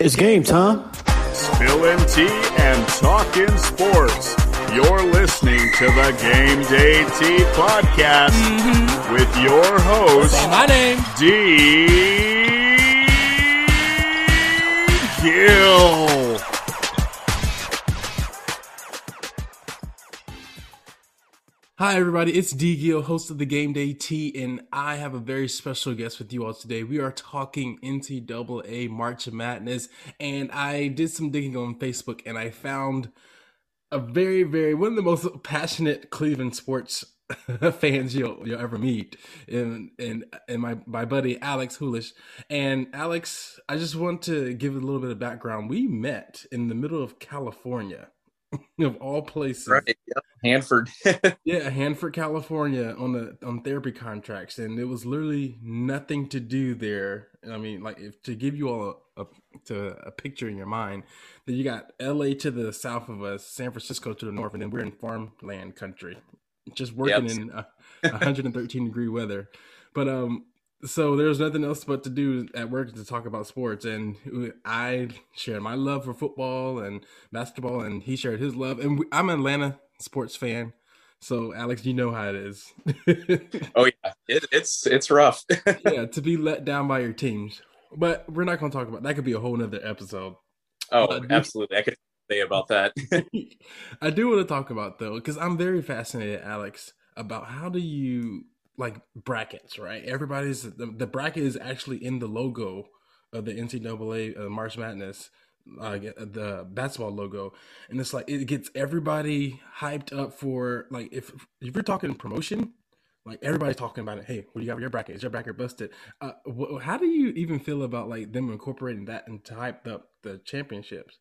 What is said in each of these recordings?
It's game time. Spilling tea and talking sports. You're listening to the Game Day Tea Podcast mm-hmm. with your host, Say my name. D. Gill. Hi, everybody. It's D Gill, host of the Game Day Tea, and I have a very special guest with you all today. We are talking NCAA March Madness, and I did some digging on Facebook, and I found a very, very one of the most passionate Cleveland sports fans you'll you'll ever meet, and and and my my buddy Alex Hoolish. And Alex, I just want to give a little bit of background. We met in the middle of California, of all places. Right. Yep. Hanford. Yeah, Hanford, California, on the on therapy contracts, and it was literally nothing to do there. I mean, like if to give you all a, a to a picture in your mind, that you got L.A. to the south of us, San Francisco to the north, and then we're in farmland country, just working Yep. in uh, 113 degree weather. But um, so there's nothing else but to do at work to talk about sports, and I shared my love for football and basketball, and he shared his love. And we, I'm an Atlanta sports fan, so Alex, you know how it is. oh yeah, it, it's it's rough. yeah, to be let down by your teams. But we're not going to talk about that. Could be a whole nother episode. oh, Uh, absolutely. I could say about that. I do want to talk about though, because I'm very fascinated, Alex, about how do you like brackets, right? Everybody's the, the bracket is actually in the logo of the NCAA uh, March Madness, uh, the basketball logo, and it's like it gets everybody hyped up for like if if you're talking promotion. Like everybody's talking about it. Hey, what do you got for your bracket? Is your bracket busted? Uh, wh- how do you even feel about like them incorporating that and to hype up the championships?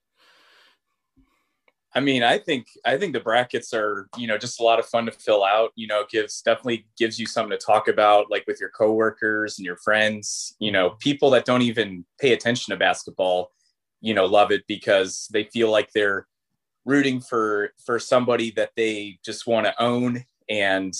I mean, I think I think the brackets are, you know, just a lot of fun to fill out. You know, gives definitely gives you something to talk about, like with your coworkers and your friends. You know, people that don't even pay attention to basketball, you know, love it because they feel like they're rooting for for somebody that they just want to own and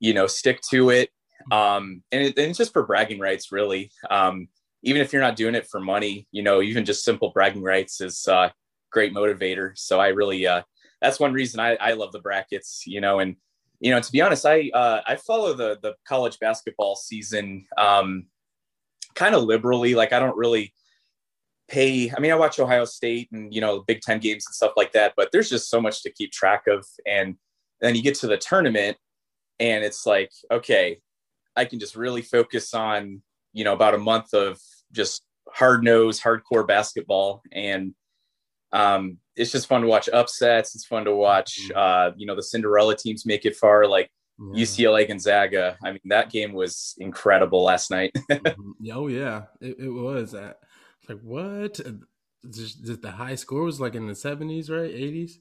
you know stick to it. Um, and, it, and it's just for bragging rights, really. Um, even if you're not doing it for money, you know, even just simple bragging rights is uh, great motivator. So I really, uh, that's one reason I, I love the brackets, you know, and, you know, to be honest, I, uh, I follow the, the college basketball season, um, kind of liberally. Like I don't really pay. I mean, I watch Ohio state and, you know, big 10 games and stuff like that, but there's just so much to keep track of. And then you get to the tournament and it's like, okay, I can just really focus on, you know, about a month of just hard nose, hardcore basketball. And, um, it's just fun to watch upsets. It's fun to watch, uh, you know, the Cinderella teams make it far, like Yeah. UCLA Gonzaga. I mean, that game was incredible last night. Mhm. Oh yeah, it, it was. It's like what? Just, just the high score was like in the seventies, right? Eighties.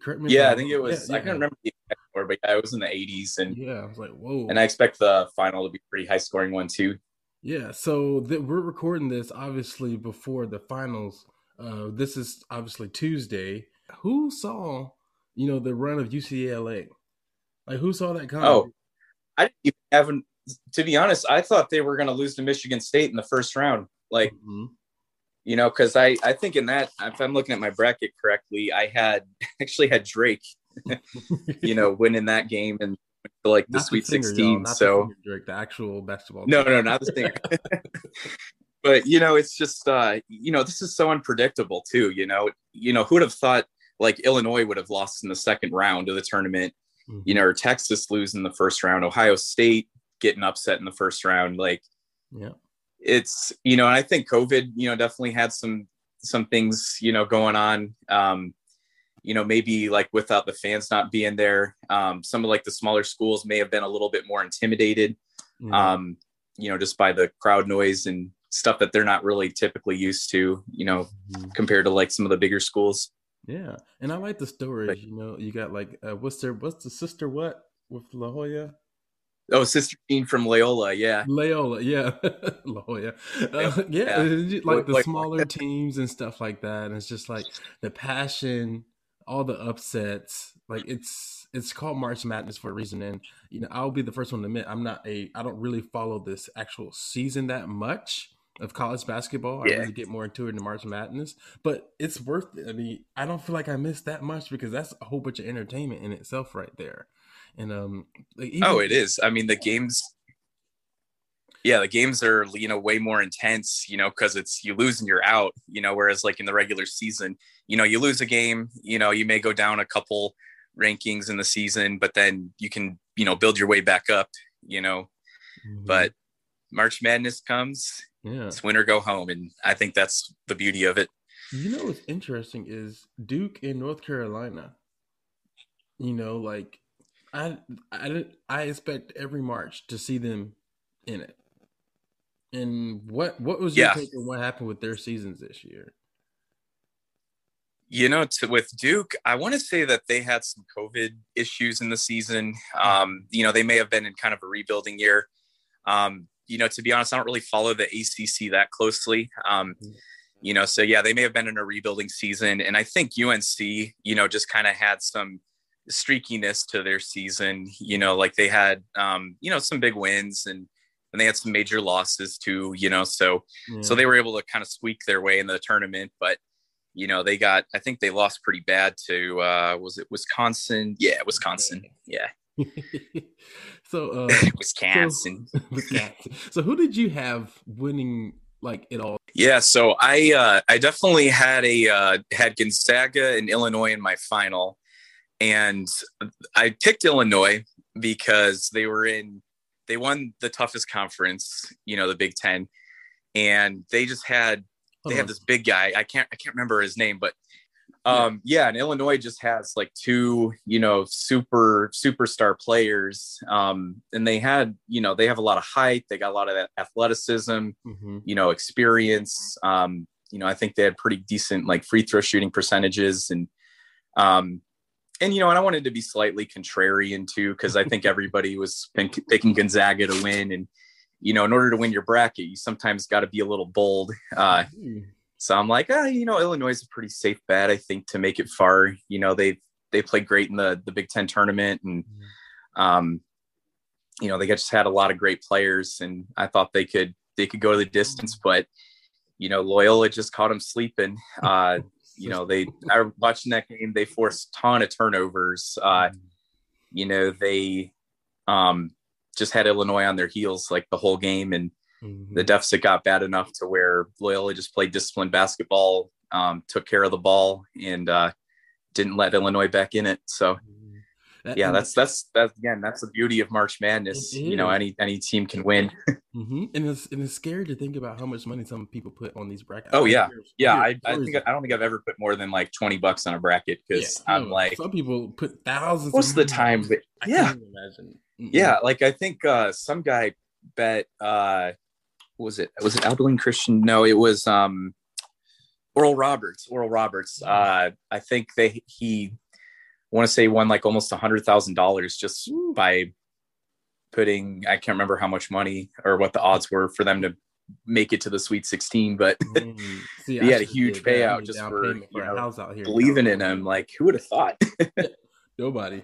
Correct me. yeah, I'm think it was. Yeah, I can't remember the exact score, but yeah, it was in the 80s, and Yeah, I was like, whoa. and I expect the final to be a pretty high scoring one too. yeah, so th- we're recording this obviously before the finals. Uh, this is obviously Tuesday. Who saw, you know, the run of UCLA? Like, who saw that coming? Oh, I didn't even haven't. To be honest, I thought they were going to lose to Michigan State in the first round. Like Mhm. you know, because I I think in that if I'm looking at my bracket correctly, I had actually had Drake, you know, winning that game and like the Not Sweet singer, Sixteen. not the So singer, Drake, the actual basketball. no, player. no, not the singer. but you know, it's just uh, you know, this is so unpredictable too. You know, you know, who would have thought like Illinois would have lost in the second round of the tournament? Mhm. You know, or Texas losing the first round, Ohio State getting upset in the first round. Like Yeah. it's you know, and I think COVID, you know, definitely had some some things you know going on. Um, you know, maybe like without the fans not being there, um, some of like the smaller schools may have been a little bit more intimidated Yeah. um, you know, just by the crowd noise and stuff that they're not really typically used to, you know, Mhm. compared to like some of the bigger schools. Yeah, and I like the stories. You know, you got like uh, what's their what's the sister what with La Jolla? Oh, Sister Jean from Loyola, yeah. Loyola, yeah, La Jolla. Uh, yeah, Yeah. like the smaller teams and stuff like that. And it's just like the passion, all the upsets. Like it's it's called March Madness for a reason. And you know, I'll be the first one to admit I'm not a I don't really follow this actual season that much. Of college basketball. Yeah. I really get more into it in March Madness, but it's worth it. I mean, I don't feel like I missed that much because that's a whole bunch of entertainment in itself right there. And um, like even- oh, it is. I mean, the games. Yeah, the games are you know way more intense, you know, because it's you lose and you're out, you know. Whereas like in the regular season, you know, you lose a game, you know, you may go down a couple rankings in the season, but then you can you know build your way back up, you know. Mm-hmm. But March Madness comes, yeah. it's win or go home, and I think that's the beauty of it. You know what's interesting is Duke in North Carolina. You know, like I I I expect every March to see them in it. And what what was your yeah. take on what happened with their seasons this year? You know, to, with Duke, I want to say that they had some COVID issues in the season. Um, you know, they may have been in kind of a rebuilding year. Um, you know, to be honest, I don't really follow the ACC that closely. Um, mm-hmm. you know, so yeah, they may have been in a rebuilding season, and I think UNC, you know, just kind of had some streakiness to their season. You know, like they had, um, you know, some big wins and and they had some major losses too. You know, so yeah. so they were able to kind of squeak their way in the tournament, but you know they got I think they lost pretty bad to uh was it Wisconsin? Yeah, Wisconsin. Yeah. so uh Wisconsin. So, Wisconsin. So who did you have winning like it all? Yeah, so I uh I definitely had a uh had Gonzaga and Illinois in my final and I picked Illinois because they were in they won the toughest conference, you know, the Big 10 and they just had they have this big guy. I can't I can't remember his name, but um yeah, and Illinois just has like two, you know, super superstar players. Um and they had, you know, they have a lot of height, they got a lot of that athleticism, mm-hmm. you know, experience. Um you know, I think they had pretty decent like free throw shooting percentages and um and you know, and I wanted to be slightly contrarian too because I think everybody was picking Gonzaga to win, and you know, in order to win your bracket, you sometimes got to be a little bold. Uh, hmm. So I'm like, ah, you know, Illinois is a pretty safe bet, I think, to make it far. You know, they they played great in the the Big Ten tournament, and hmm. um, you know, they just had a lot of great players, and I thought they could they could go the distance, hmm. but you know, Loyola just caught them sleeping. Uh, you know, they I watching that game, they forced a ton of turnovers. Uh, you know, they um just had Illinois on their heels like the whole game, and mm-hmm. the deficit got bad enough to where Loyola just played disciplined basketball, um, took care of the ball, and uh, didn't let Illinois back in it. So. Mm-hmm. That, yeah, that's that's that's again that's the beauty of March Madness. You know, any any team can win. mm-hmm. And it's and it's scary to think about how much money some people put on these brackets. Oh yeah, yeah. I, I think I don't think I've ever put more than like twenty bucks on a bracket because yeah, I'm like some people put thousands. Most of the time, but, yeah, imagine. Yeah, like I think uh, some guy bet uh, was it was it Abilene Christian? No, it was um Oral Roberts. Oral Roberts. Uh, I think they he want to say won like almost a hundred thousand dollars just by putting I can't remember how much money or what the odds were for them to make it to the Sweet 16, but mm. See, he had a huge payout just for, you know, believing in him. Like, who would have thought? Nobody.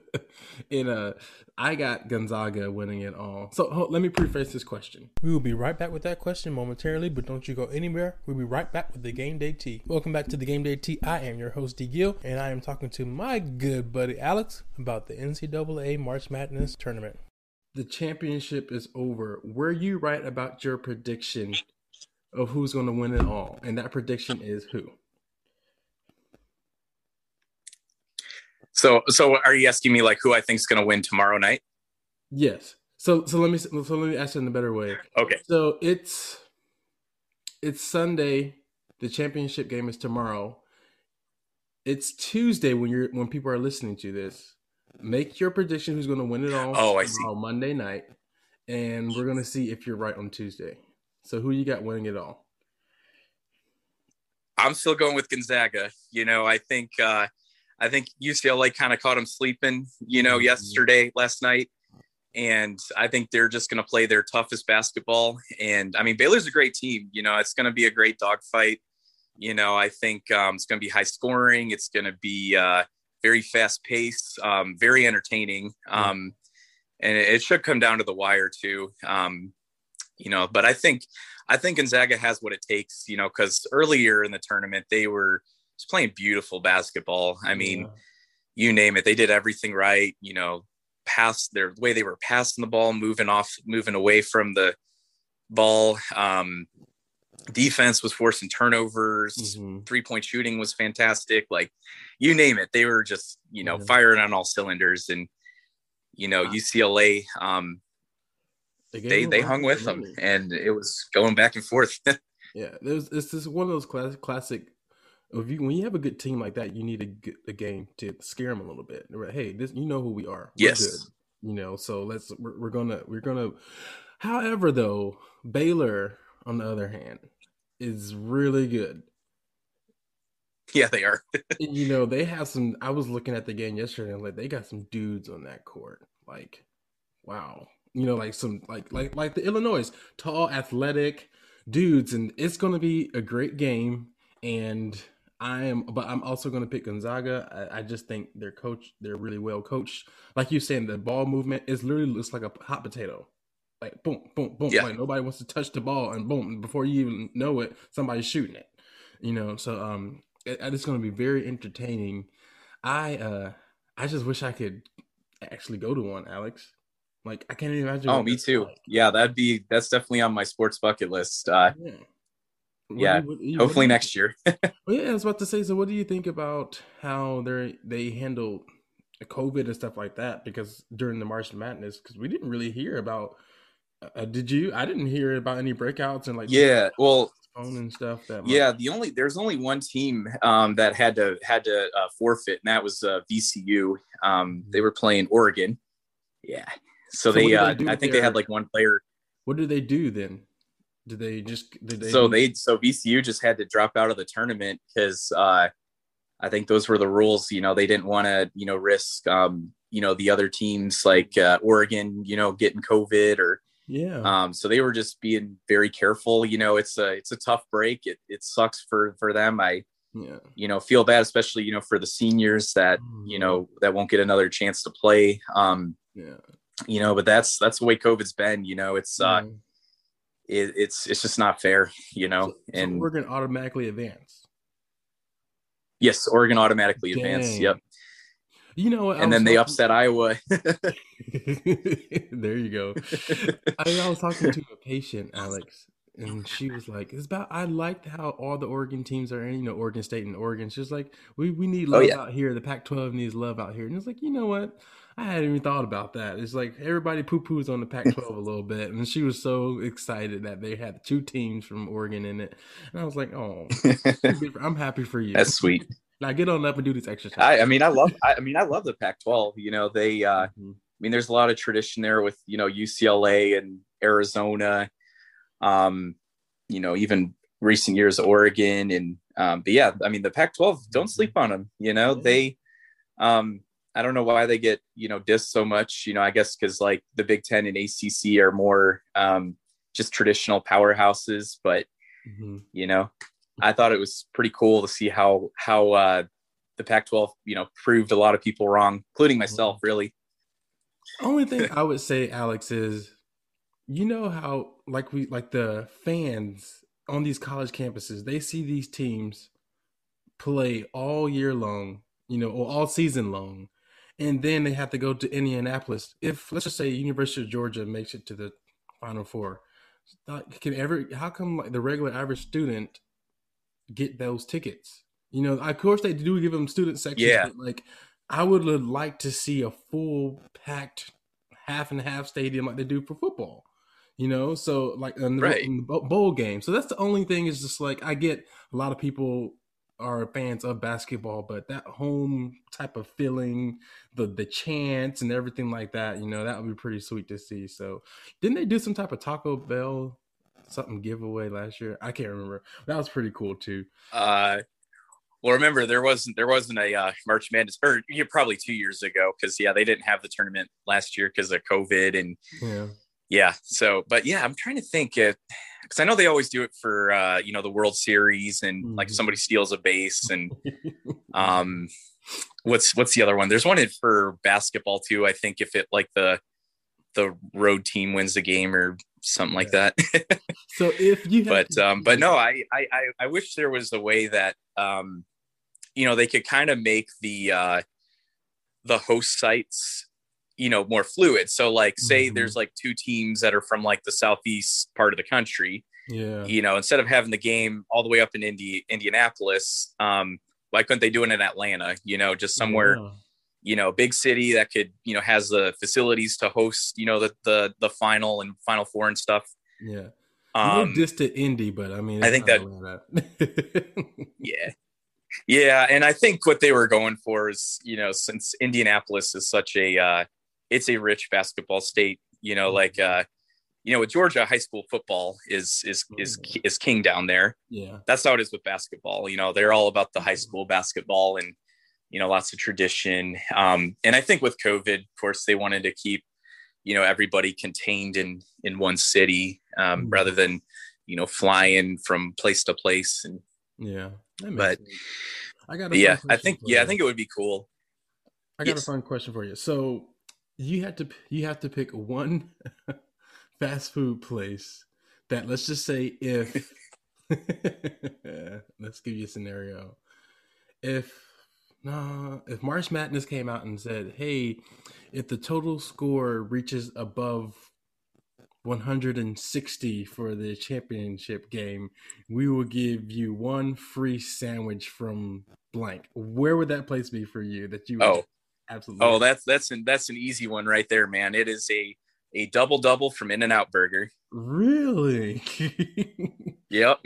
and uh, I got Gonzaga winning it all. So hold, let me preface this question. We will be right back with that question momentarily, but don't you go anywhere. We'll be right back with the Game Day Tea. Welcome back to the Game Day Tea. I am your host, D. Gill, and I am talking to my good buddy Alex about the NCAA March Madness tournament. The championship is over. Were you right about your prediction of who's going to win it all? And that prediction is who? So, so are you asking me like who I think is going to win tomorrow night? Yes. So, so let me so let me ask it in a better way. Okay. So it's it's Sunday. The championship game is tomorrow. It's Tuesday when you're when people are listening to this. Make your prediction who's going to win it all. Oh, I see. Monday night, and we're going to see if you're right on Tuesday. So, who you got winning it all? I'm still going with Gonzaga. You know, I think uh, I think UCLA kind of caught him sleeping, you know, mm-hmm. yesterday, last night. And I think they're just going to play their toughest basketball. And I mean, Baylor's a great team. You know, it's going to be a great dogfight. You know, I think um, it's going to be high scoring. It's going to be uh, very fast paced, um, very entertaining. Um, and it should come down to the wire, too. Um, you know, but I think I think Gonzaga has what it takes, you know, because earlier in the tournament they were just playing beautiful basketball. I mean, yeah. you name it, they did everything right. You know, pass their way they were passing the ball, moving off, moving away from the ball. Um, defense was forcing turnovers. Mm-hmm. Three point shooting was fantastic. Like you name it, they were just you know firing on all cylinders. And you know UCLA, um, they they hung with them, and it was going back and forth. yeah, there's it's just one of those class, classic. If you when you have a good team like that, you need a, a game to scare them a little bit. Hey, this you know who we are. We're yes, good. you know. So let's we're, we're gonna we're gonna. However, though Baylor, on the other hand, is really good. Yeah, they are. you know, they have some. I was looking at the game yesterday, and like they got some dudes on that court. Like, wow, you know, like some like like like the Illinois tall, athletic dudes, and it's going to be a great game. And I am, but I'm also going to pick Gonzaga. I, I, just think their coach, they're really well coached. Like you saying, the ball movement is literally looks like a hot potato. Like boom, boom, boom. Yeah. Like nobody wants to touch the ball, and boom, before you even know it, somebody's shooting it. You know, so um, it, it's going to be very entertaining. I uh, I just wish I could actually go to one, Alex. Like I can't even imagine. Oh, me too. Like. Yeah, that'd be that's definitely on my sports bucket list. Uh, yeah. Yeah. What, hopefully you, next year. well, yeah, I was about to say. So, what do you think about how they they handled COVID and stuff like that? Because during the March Madness, because we didn't really hear about uh, did you? I didn't hear about any breakouts and like yeah, well, phone and stuff. That yeah, the only there's only one team um, that had to had to uh, forfeit, and that was uh, VCU. Um, they were playing Oregon. Yeah, so, so they, uh, they I think they had like one player. What did they do then? Did they just? Did they so they so VCU just had to drop out of the tournament because uh, I think those were the rules. You know, they didn't want to you know risk um, you know the other teams like uh, Oregon, you know, getting COVID or yeah. Um, so they were just being very careful. You know, it's a it's a tough break. It it sucks for for them. I yeah. you know feel bad, especially you know for the seniors that you mm-hmm. know that won't get another chance to play. Um, yeah. You know, but that's that's the way COVID's been. You know, it's uh, it, it's it's just not fair. You know, so, and so Oregon automatically advance. Yes, Oregon automatically Dang. advance. Yep. You know, and then they talking... upset Iowa. there you go. I, I was talking to a patient, Alex, and she was like, "It's about." I liked how all the Oregon teams are in. You know, Oregon State and Oregon. She's like, "We we need oh, love oh, yeah. out here. The Pac-12 needs love out here." And it's like, you know what? I hadn't even thought about that. It's like everybody poo poos on the Pac-12 a little bit, and she was so excited that they had two teams from Oregon in it, and I was like, "Oh, I'm happy for you." That's sweet. Now get on up and do this exercise. I, I mean, I love. I, I, mean, I love the Pac-12. You know, they. Uh, mm-hmm. I mean, there's a lot of tradition there with you know UCLA and Arizona. Um, you know, even recent years Oregon and um, but yeah, I mean the Pac-12. Don't mm-hmm. sleep on them. You know, yeah. they. Um, I don't know why they get you know dissed so much. You know, I guess because like the Big Ten and ACC are more um, just traditional powerhouses, but mm-hmm. you know, I thought it was pretty cool to see how how uh, the Pac-12, you know, proved a lot of people wrong, including myself. Mm-hmm. Really. Only thing I would say, Alex, is you know how like we like the fans on these college campuses, they see these teams play all year long, you know, or all season long, and then they have to go to Indianapolis. If let's just say University of Georgia makes it to the Final Four, uh, can ever how come like the regular average student get those tickets. You know, of course they do give them student sections. Yeah. like I would like to see a full packed half and half stadium like they do for football. You know, so like in the, right. in the bowl game. So that's the only thing is just like I get a lot of people are fans of basketball, but that home type of feeling, the the chants and everything like that, you know, that would be pretty sweet to see. So, didn't they do some type of Taco Bell something giveaway last year. I can't remember. That was pretty cool too. Uh, well, remember there wasn't there wasn't a uh, March Madness, or yeah, probably two years ago, because yeah, they didn't have the tournament last year because of COVID and yeah, yeah. So, but yeah, I'm trying to think because I know they always do it for uh, you know the World Series and mm-hmm. like somebody steals a base and um, what's what's the other one? There's one for basketball too. I think if it like the the road team wins the game or something like that. so if you, but to- um, but no, I, I I wish there was a way that um, you know, they could kind of make the uh, the host sites you know more fluid so like say mm-hmm. there's like two teams that are from like the southeast part of the country yeah you know instead of having the game all the way up in Indi- indianapolis um why couldn't they do it in atlanta you know just somewhere yeah. you know big city that could you know has the facilities to host you know the the, the final and final four and stuff yeah um to indy but i mean i think that, that. yeah yeah and i think what they were going for is you know since indianapolis is such a uh it's a rich basketball state. You know, like mm-hmm. uh, you know, with Georgia, high school football is is is mm-hmm. is king down there. Yeah, that's how it is with basketball. You know, they're all about the high mm-hmm. school basketball and you know lots of tradition. Um, and I think with COVID, of course, they wanted to keep you know everybody contained in in one city um, mm-hmm. rather than you know flying from place to place. And yeah, but sense. I got to, yeah, I think yeah, you. I think it would be cool. I got yes. a fun question for you. So you have to you have to pick one fast food place that let's just say if let's give you a scenario. If no if march madness came out and said hey if the total score reaches above 160 for the championship game we will give you one free sandwich from blank. Where would that place be for you that you oh Absolutely. Oh, that's that's an that's an easy one right there, man. It is a a double double from In and Out Burger. Really? yep.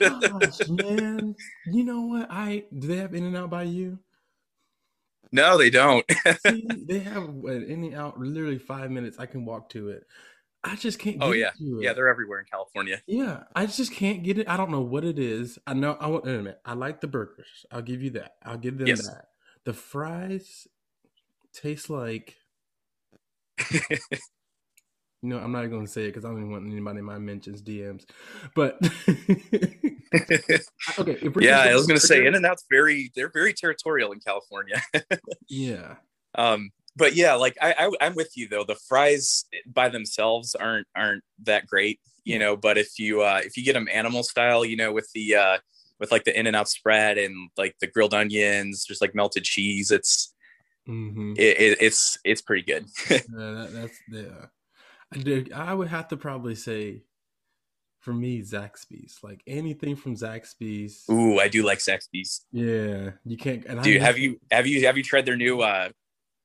Gosh, man. You know what? I do they have In and Out by you? No, they don't. See, they have In and Out literally five minutes. I can walk to it. I just can't. oh yeah, yeah, they're everywhere in California. Yeah, I just can't get it. I don't know what it is. I know. I want. Wait a minute. I like the burgers. I'll give you that. I'll give them yes. that. The fries tastes like. you know, I'm not going to say it because I don't even want anybody in my mentions DMs. But okay, yeah, I was going to say In and Out's very they're very territorial in California. yeah. Um, but yeah, like I, I am with you though. The fries by themselves aren't aren't that great, you know. But if you uh if you get them animal style, you know, with the uh with like the in and out spread and like the grilled onions, just like melted cheese, it's Mm-hmm. It, it, it's it's pretty good. yeah, that, that's yeah. I would have to probably say, for me, Zaxby's. Like anything from Zaxby's. Ooh, I do like Zaxby's. Yeah, you can't. And Dude, have you have you have you tried their new? uh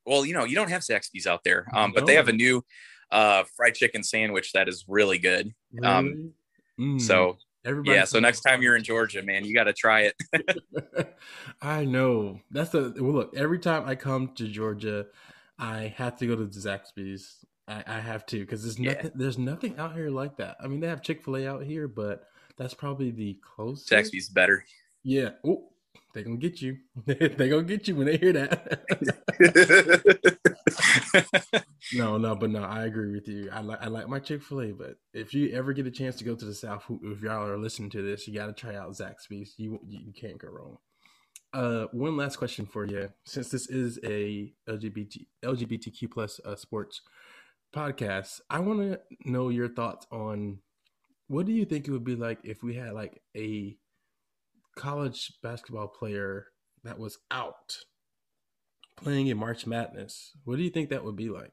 Well, you know, you don't have Zaxby's out there, um, but they have a new uh fried chicken sandwich that is really good. Really? Um, mm. so Everybody yeah. So next time you're in Georgia, man, you got to try it. I know. That's the well, look. Every time I come to Georgia, I have to go to the Zaxby's. I, I have to because there's nothing. Yeah. There's nothing out here like that. I mean, they have Chick Fil A out here, but that's probably the closest. Zaxby's better. Yeah. Oh, they gonna get you. they gonna get you when they hear that. no, no, but no, I agree with you. I like I like my Chick Fil A, but if you ever get a chance to go to the South, if y'all are listening to this, you got to try out Zaxby's. You you can't go wrong. Uh, one last question for you, since this is a LGBT LGBTQ plus uh, sports podcast, I want to know your thoughts on what do you think it would be like if we had like a college basketball player that was out playing in March Madness. What do you think that would be like?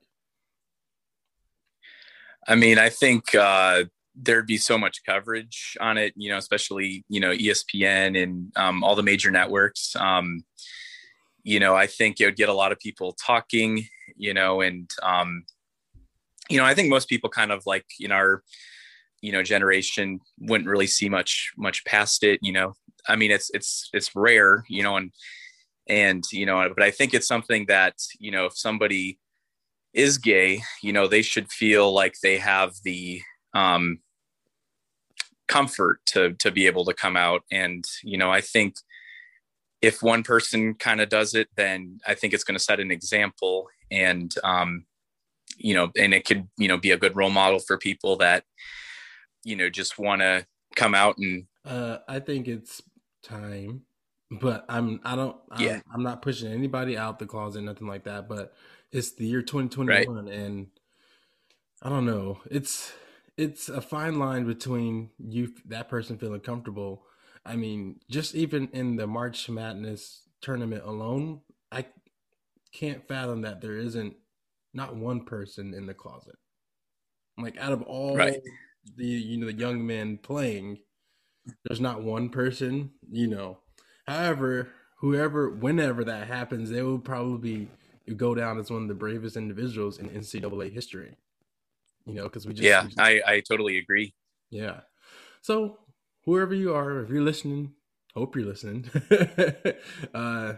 I mean, I think uh, thered be so much coverage on it, you know, especially, you know, ESPN and um, all the major networks. Um, you know, I think it would get a lot of people talking, you know, and, um, you know, I think most people kind of like in our, you know, generation wouldn't really see much, much past it, you know, I mean, it's, it's, it's rare, you know, and, and you know but i think it's something that you know if somebody is gay you know they should feel like they have the um comfort to to be able to come out. And you know i think if one person kind of does it then i think it's going to set an example and um you know and it could you know be a good role model for people that you know just want to come out and uh i think it's time but I'm I don't yeah. I'm, I'm, not pushing anybody out the closet, nothing like that. But it's the year 2021, right. and I don't know. It's it's a fine line between you that person feeling comfortable. I mean, just even in the March Madness tournament alone, I can't fathom that there isn't not one person in the closet. Like out of all right. the you know the young men playing, there's not one person, you know. However, whoever whenever that happens, they will probably go down as one of the bravest individuals in NCAA history. You know, because we just yeah, we just, I I totally agree. Yeah, so whoever you are, if you're listening, hope you're listening. uh,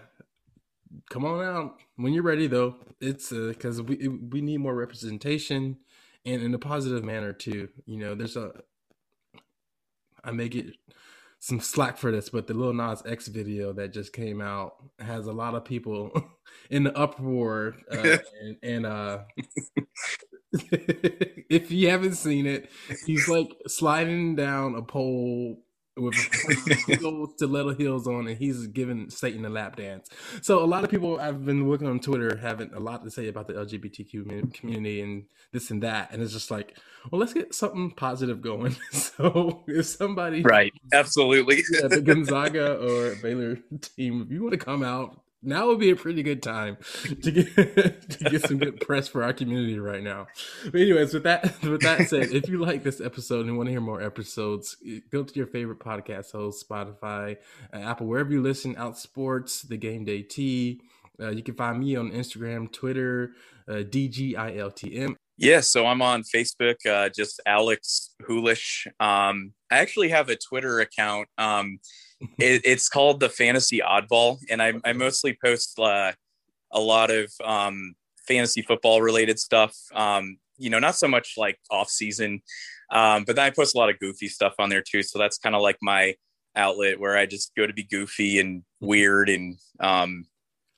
come on out when you're ready, though. It's because uh, we we need more representation and in a positive manner too. You know, there's a I may get some slack for this, but the Lil Nas X video that just came out has a lot of people in the uproar, uh, and, and uh, if you haven't seen it, he's like sliding down a pole with stiletto heels on, and he's giving Satan a lap dance. So a lot of people I've been looking on Twitter having a lot to say about the LGBTQ community and this and that, and it's just like, well, let's get something positive going. so if somebody, right, absolutely, yeah, the Gonzaga or Baylor team, if you want to come out now would be a pretty good time to get to get some good press for our community right now. But anyways, with that with that said, if you like this episode and want to hear more episodes, go to your favorite podcast host, Spotify, uh, Apple, wherever you listen. Out Sports, the Game Day Tea. Uh, you can find me on Instagram, Twitter, uh, DGILTM. Yeah, so I'm on Facebook, uh, just Alex Hoolish. Um, I actually have a Twitter account. Um, it, it's called the Fantasy Oddball, and I, I mostly post uh, a lot of um, fantasy football related stuff. Um, you know, not so much like off season, um, but then I post a lot of goofy stuff on there too. So that's kind of like my outlet where I just go to be goofy and weird, and um,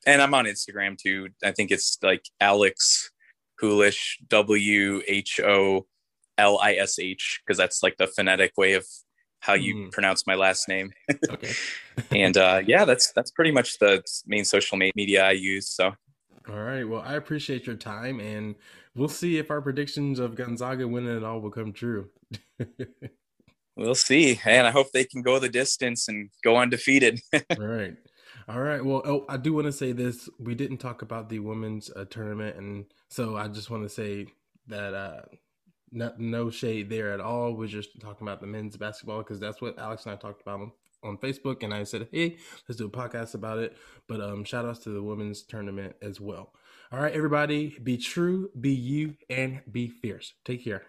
and I'm on Instagram too. I think it's like Alex Hoolish, W H O L I S H, because that's like the phonetic way of how you mm. pronounce my last name. okay. and uh, yeah, that's that's pretty much the main social media I use. So. All right. Well, I appreciate your time, and we'll see if our predictions of Gonzaga winning it all will come true. we'll see, and I hope they can go the distance and go undefeated. all right. All right. Well, oh, I do want to say this. We didn't talk about the women's uh, tournament, and so I just want to say that uh, no, no shade there at all. We're just talking about the men's basketball because that's what Alex and I talked about on, on Facebook, and I said, "Hey, let's do a podcast about it." But um, shout outs to the women's tournament as well. All right, everybody, be true, be you, and be fierce. Take care.